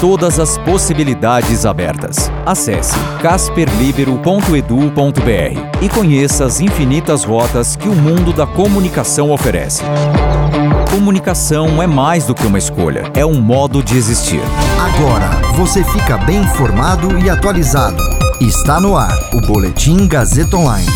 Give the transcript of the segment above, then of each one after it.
Todas as possibilidades abertas. Acesse casperlibero.edu.br e conheça as infinitas rotas que o mundo da comunicação oferece. Comunicação é mais do que uma escolha, é um modo de existir. Agora você fica bem informado e atualizado. Está no ar o Boletim Gazeta Online.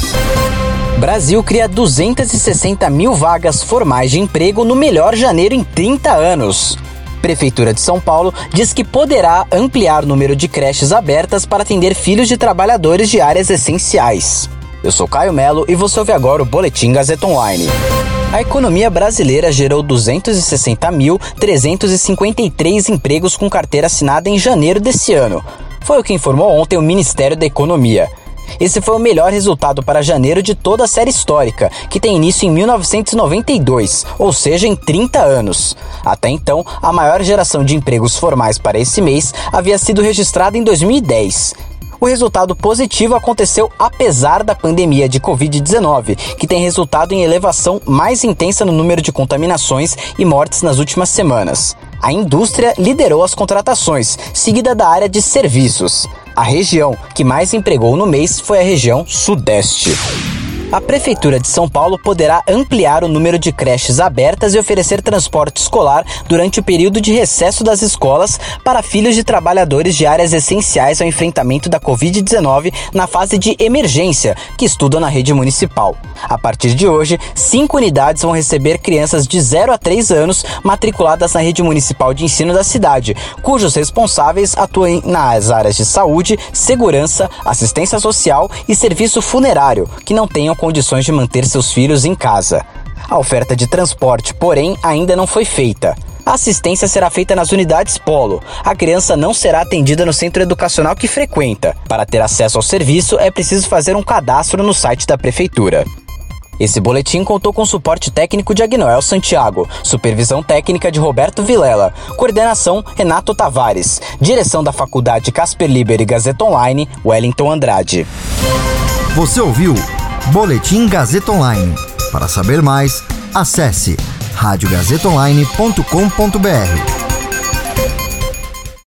Brasil cria 260 mil vagas formais de emprego no melhor janeiro em 30 anos. Prefeitura de São Paulo diz que poderá ampliar o número de creches abertas para atender filhos de trabalhadores de áreas essenciais. Eu sou Caio Melo e você ouve agora o Boletim Gazeta Online. A economia brasileira gerou 260.353 empregos com carteira assinada em janeiro desse ano. Foi o que informou ontem o Ministério da Economia. Esse foi o melhor resultado para janeiro de toda a série histórica, que tem início em 1992, ou seja, em 30 anos. Até então, a maior geração de empregos formais para esse mês havia sido registrada em 2010. O resultado positivo aconteceu apesar da pandemia de Covid-19, que tem resultado em elevação mais intensa no número de contaminações e mortes nas últimas semanas. A indústria liderou as contratações, seguida da área de serviços. A região que mais empregou no mês foi a região Sudeste a Prefeitura de São Paulo poderá ampliar o número de creches abertas e oferecer transporte escolar durante o período de recesso das escolas para filhos de trabalhadores de áreas essenciais ao enfrentamento da Covid-19 na fase de emergência, que estudam na rede municipal. A partir de hoje, cinco unidades vão receber crianças de 0 a 3 anos matriculadas na rede municipal de ensino da cidade, cujos responsáveis atuem nas áreas de saúde, segurança, assistência social e serviço funerário, que não tenham condições de manter seus filhos em casa. A oferta de transporte, porém, ainda não foi feita. A assistência será feita nas unidades Polo. A criança não será atendida no centro educacional que frequenta. Para ter acesso ao serviço, é preciso fazer um cadastro no site da prefeitura. Esse boletim contou com suporte técnico de Agnoel Santiago, supervisão técnica de Roberto Vilela, coordenação Renato Tavares, direção da Faculdade Casper Liber e Gazeta Online, Wellington Andrade. Você ouviu Boletim Gazeta Online. Para saber mais, acesse radiogazetaonline.com.br.